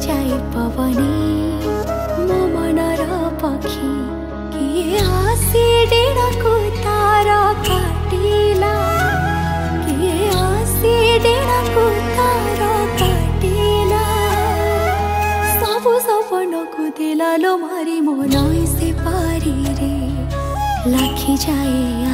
चाहि पवनी ममनर पाखी। किए हासिडेना को तारा काटिला। किए हासिडेना को तारा काटिला। सबु सोफो नकु दिला लो म्हरी मनै से पारी रे। लाखी जाई